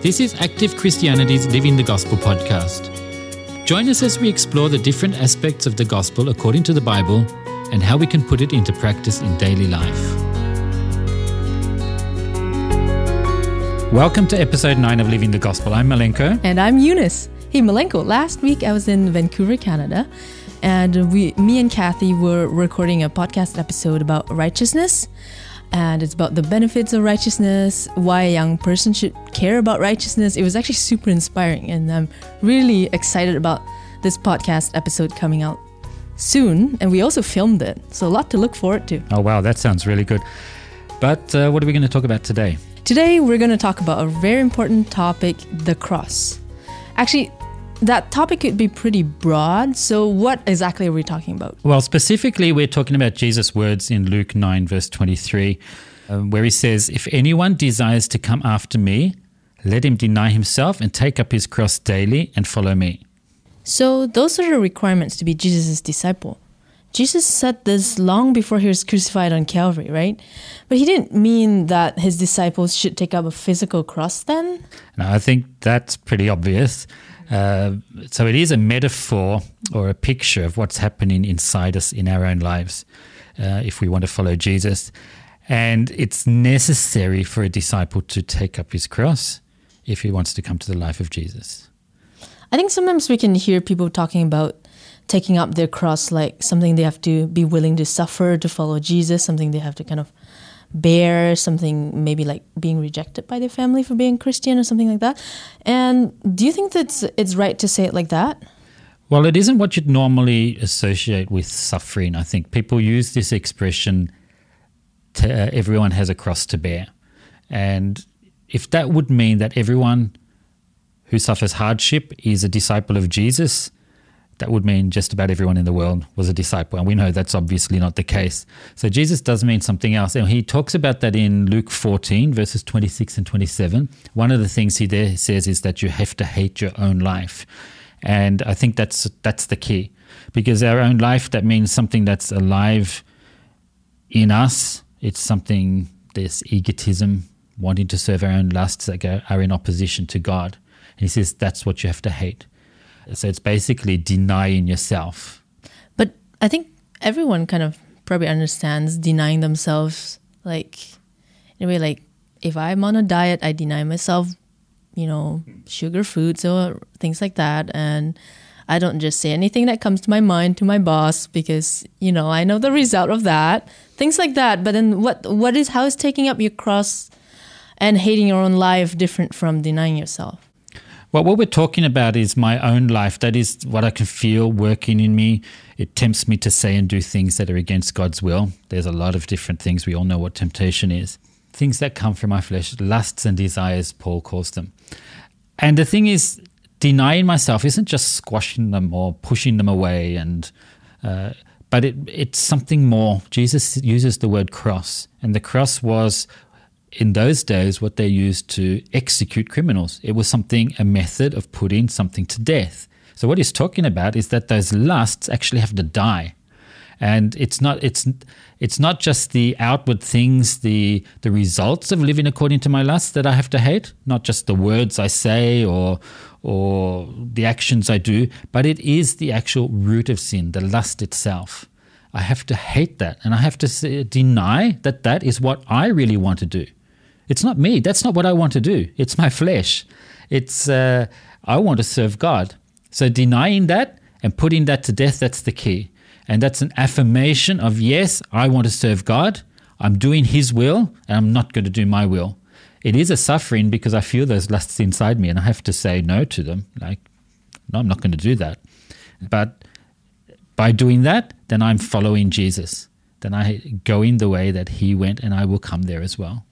This is Active Christianity's Living the Gospel podcast. Join us as we explore the different aspects of the gospel according to the Bible and how we can put it into practice in daily life. Welcome to episode 9 of Living the Gospel. I'm Malenko. And I'm Eunice. Hey, Malenko, last week I was in Vancouver, Canada, and we, me and Kathy were recording a podcast episode about righteousness. And it's about the benefits of righteousness, why a young person should care about righteousness. It was actually super inspiring, and I'm really excited about this podcast episode coming out soon. And we also filmed it, so a lot to look forward to. Oh, wow, that sounds really good. But uh, what are we going to talk about today? Today, we're going to talk about a very important topic the cross. Actually, that topic could be pretty broad. So, what exactly are we talking about? Well, specifically, we're talking about Jesus' words in Luke 9, verse 23, um, where he says, If anyone desires to come after me, let him deny himself and take up his cross daily and follow me. So, those are the requirements to be Jesus' disciple. Jesus said this long before he was crucified on Calvary, right? But he didn't mean that his disciples should take up a physical cross then? Now, I think that's pretty obvious. Uh, so it is a metaphor or a picture of what's happening inside us in our own lives uh, if we want to follow Jesus. And it's necessary for a disciple to take up his cross if he wants to come to the life of Jesus. I think sometimes we can hear people talking about taking up their cross like something they have to be willing to suffer to follow Jesus, something they have to kind of bear something maybe like being rejected by their family for being Christian or something like that. And do you think that it's right to say it like that? Well, it isn't what you'd normally associate with suffering. I think people use this expression to, uh, everyone has a cross to bear. And if that would mean that everyone who suffers hardship is a disciple of Jesus, that would mean just about everyone in the world was a disciple. And we know that's obviously not the case. So Jesus does mean something else. And he talks about that in Luke 14, verses 26 and 27. One of the things he there says is that you have to hate your own life. And I think that's that's the key. Because our own life, that means something that's alive in us. It's something, there's egotism, wanting to serve our own lusts that go, are in opposition to God. And he says that's what you have to hate. So it's basically denying yourself. But I think everyone kind of probably understands denying themselves. Like, in a way, like if I'm on a diet, I deny myself, you know, sugar foods or things like that. And I don't just say anything that comes to my mind to my boss because, you know, I know the result of that. Things like that. But then what what is how is taking up your cross and hating your own life different from denying yourself? Well, what we're talking about is my own life. That is what I can feel working in me. It tempts me to say and do things that are against God's will. There's a lot of different things. We all know what temptation is. Things that come from my flesh, lusts and desires, Paul calls them. And the thing is, denying myself isn't just squashing them or pushing them away, and uh, but it, it's something more. Jesus uses the word cross, and the cross was in those days what they used to execute criminals. It was something, a method of putting something to death. So what he's talking about is that those lusts actually have to die. And it's not it's it's not just the outward things, the the results of living according to my lusts that I have to hate, not just the words I say or or the actions I do, but it is the actual root of sin, the lust itself. I have to hate that and I have to deny that that is what I really want to do. It's not me. That's not what I want to do. It's my flesh. It's uh, I want to serve God. So denying that and putting that to death, that's the key. And that's an affirmation of yes, I want to serve God. I'm doing His will, and I'm not going to do my will. It is a suffering because I feel those lusts inside me, and I have to say no to them. Like, no, I'm not going to do that. But by doing that, then I'm following Jesus. Then I go in the way that He went, and I will come there as well.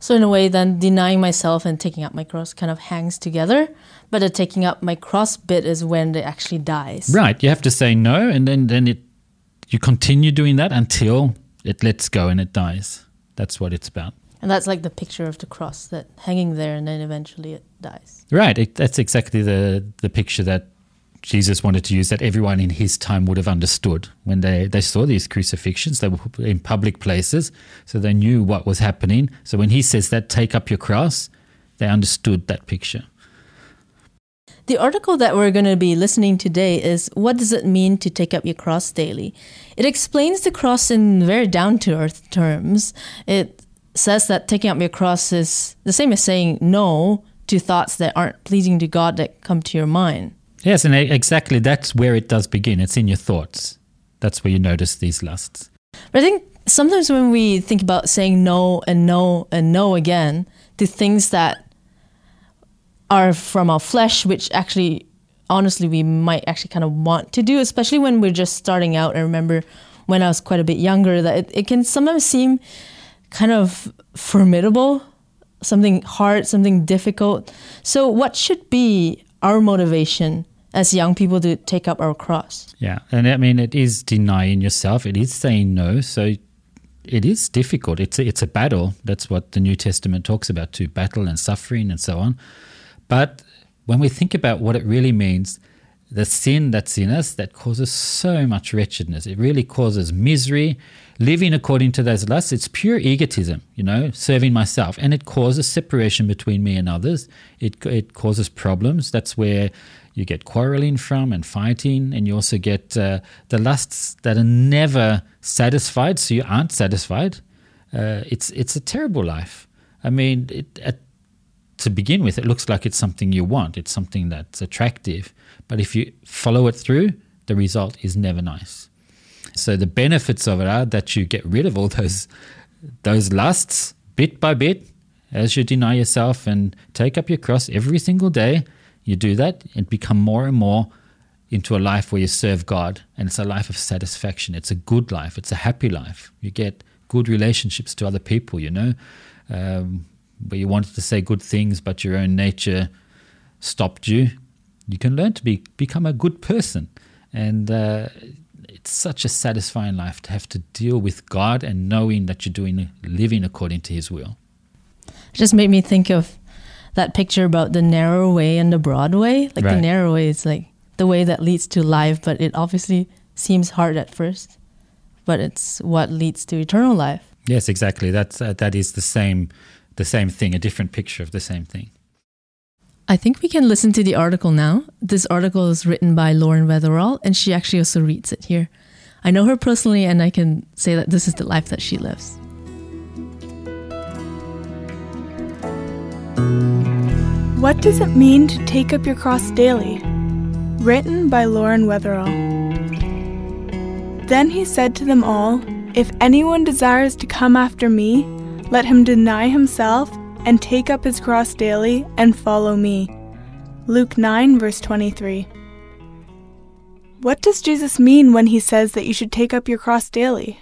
So in a way, then denying myself and taking up my cross kind of hangs together. But the taking up my cross bit is when it actually dies. Right. You have to say no, and then then it you continue doing that until it lets go and it dies. That's what it's about. And that's like the picture of the cross that hanging there, and then eventually it dies. Right. It, that's exactly the the picture that Jesus wanted to use that everyone in his time would have understood when they, they saw these crucifixions. They were in public places, so they knew what was happening. So when he says that, take up your cross, They understood that picture. The article that we're going to be listening today is What Does It Mean to Take Up Your Cross Daily? It explains the cross in very down to earth terms. It says that taking up your cross is the same as saying no to thoughts that aren't pleasing to God that come to your mind. Yes, and exactly that's where it does begin. It's in your thoughts. That's where you notice these lusts. But I think sometimes when we think about saying no and no and no again to things that are from our flesh, which actually, honestly, we might actually kind of want to do, especially when we're just starting out. I remember when I was quite a bit younger that it, it can sometimes seem kind of formidable, something hard, something difficult. So, what should be our motivation as young people to take up our cross? Yeah, and I mean, it is denying yourself, it is saying no. So, it is difficult. It's a, it's a battle. That's what the New Testament talks about too battle and suffering and so on. But when we think about what it really means, the sin that's in us that causes so much wretchedness, it really causes misery. Living according to those lusts, it's pure egotism, you know, serving myself. And it causes separation between me and others. It, it causes problems. That's where you get quarreling from and fighting. And you also get uh, the lusts that are never satisfied, so you aren't satisfied. Uh, it's, it's a terrible life. I mean, it, at to begin with, it looks like it's something you want. It's something that's attractive. But if you follow it through, the result is never nice. So the benefits of it are that you get rid of all those those lusts bit by bit as you deny yourself and take up your cross every single day. You do that and become more and more into a life where you serve God and it's a life of satisfaction. It's a good life. It's a happy life. You get good relationships to other people, you know. Um, where you wanted to say good things, but your own nature stopped you, you can learn to be become a good person. And uh, it's such a satisfying life to have to deal with God and knowing that you're doing living according to His will. It just made me think of that picture about the narrow way and the broad way. Like right. the narrow way is like the way that leads to life, but it obviously seems hard at first, but it's what leads to eternal life. Yes, exactly. That's uh, that is the same the same thing, a different picture of the same thing. I think we can listen to the article now. This article is written by Lauren Weatherall, and she actually also reads it here. I know her personally, and I can say that this is the life that she lives. What does it mean to take up your cross daily? Written by Lauren Weatherall. Then he said to them all, If anyone desires to come after me, let him deny himself and take up his cross daily and follow me. Luke 9, verse 23. What does Jesus mean when he says that you should take up your cross daily?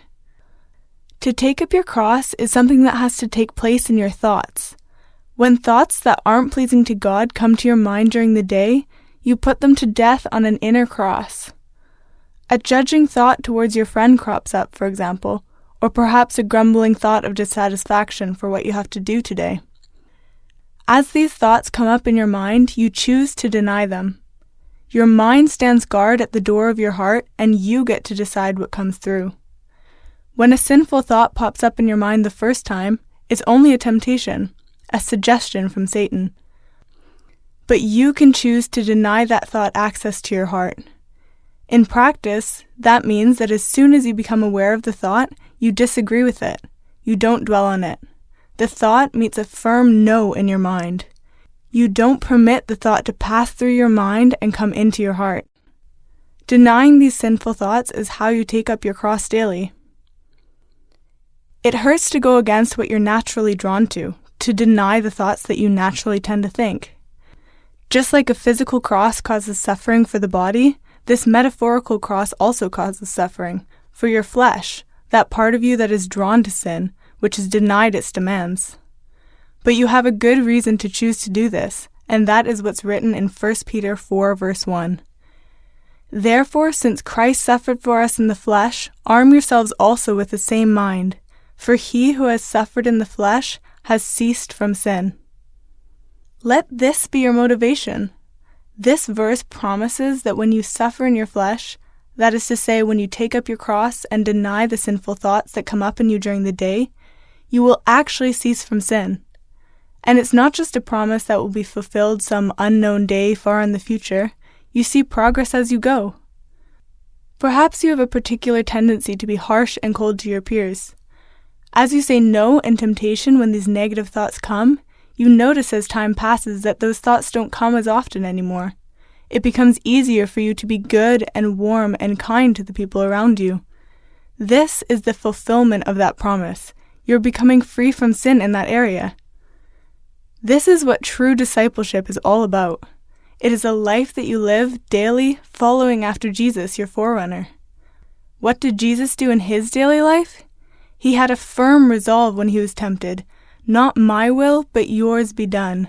To take up your cross is something that has to take place in your thoughts. When thoughts that aren't pleasing to God come to your mind during the day, you put them to death on an inner cross. A judging thought towards your friend crops up, for example, or perhaps a grumbling thought of dissatisfaction for what you have to do today. As these thoughts come up in your mind, you choose to deny them. Your mind stands guard at the door of your heart, and you get to decide what comes through. When a sinful thought pops up in your mind the first time, it's only a temptation, a suggestion from Satan. But you can choose to deny that thought access to your heart. In practice, that means that as soon as you become aware of the thought, you disagree with it. You don't dwell on it. The thought meets a firm no in your mind. You don't permit the thought to pass through your mind and come into your heart. Denying these sinful thoughts is how you take up your cross daily. It hurts to go against what you're naturally drawn to, to deny the thoughts that you naturally tend to think. Just like a physical cross causes suffering for the body, this metaphorical cross also causes suffering for your flesh, that part of you that is drawn to sin, which is denied its demands. But you have a good reason to choose to do this, and that is what's written in 1 Peter 4, verse 1. Therefore, since Christ suffered for us in the flesh, arm yourselves also with the same mind, for he who has suffered in the flesh has ceased from sin. Let this be your motivation. This verse promises that when you suffer in your flesh, that is to say, when you take up your cross and deny the sinful thoughts that come up in you during the day, you will actually cease from sin. And it's not just a promise that will be fulfilled some unknown day far in the future. You see progress as you go. Perhaps you have a particular tendency to be harsh and cold to your peers. As you say no in temptation when these negative thoughts come, you notice as time passes that those thoughts don't come as often anymore. It becomes easier for you to be good and warm and kind to the people around you. This is the fulfillment of that promise. You're becoming free from sin in that area. This is what true discipleship is all about. It is a life that you live daily following after Jesus, your forerunner. What did Jesus do in his daily life? He had a firm resolve when he was tempted Not my will, but yours be done.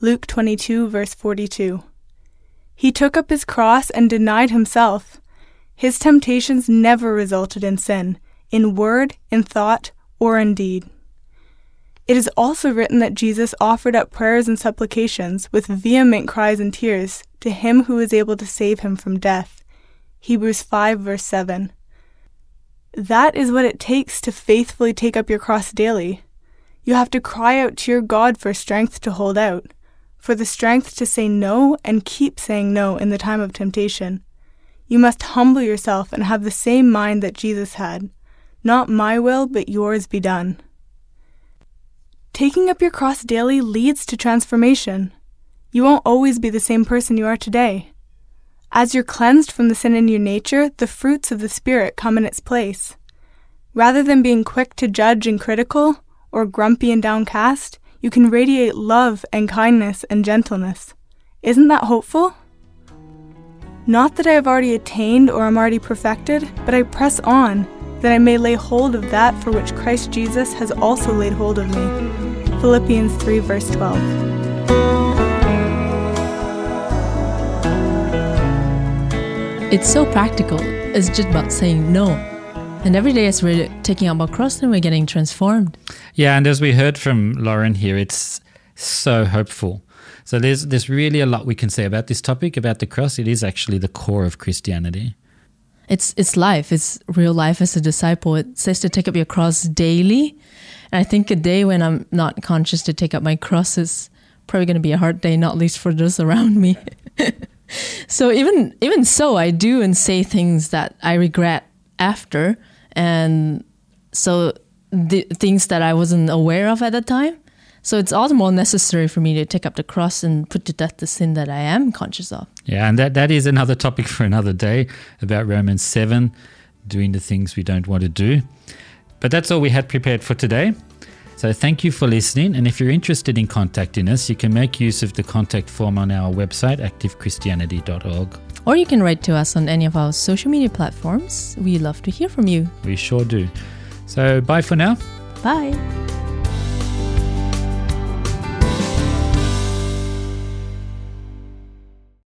Luke 22, verse 42. He took up his cross and denied himself. His temptations never resulted in sin, in word, in thought, or in deed. It is also written that Jesus offered up prayers and supplications with vehement cries and tears to him who was able to save him from death. Hebrews 5 verse 7. That is what it takes to faithfully take up your cross daily. You have to cry out to your God for strength to hold out, for the strength to say no and keep saying no in the time of temptation. You must humble yourself and have the same mind that Jesus had. Not my will, but yours be done. Taking up your cross daily leads to transformation. You won't always be the same person you are today. As you're cleansed from the sin in your nature, the fruits of the Spirit come in its place. Rather than being quick to judge and critical, or grumpy and downcast, you can radiate love and kindness and gentleness. Isn't that hopeful? Not that I have already attained or am already perfected, but I press on, that I may lay hold of that for which Christ Jesus has also laid hold of me. Philippians 3, verse 12. It's so practical. It's just about saying no. And every day as we're taking up our cross, then we're getting transformed. Yeah, and as we heard from Lauren here, it's so hopeful. So there's there's really a lot we can say about this topic about the cross. It is actually the core of Christianity. It's it's life. It's real life as a disciple. It says to take up your cross daily. And I think a day when I'm not conscious to take up my cross is probably going to be a hard day, not least for those around me. so even even so, I do and say things that I regret after, and so the things that I wasn't aware of at the time. So it's all the more necessary for me to take up the cross and put to death the sin that I am conscious of. Yeah, and that, that is another topic for another day about Romans 7, doing the things we don't want to do. But that's all we had prepared for today. So thank you for listening. And if you're interested in contacting us, you can make use of the contact form on our website, activechristianity.org. Or you can write to us on any of our social media platforms. We love to hear from you. We sure do. So bye for now. Bye.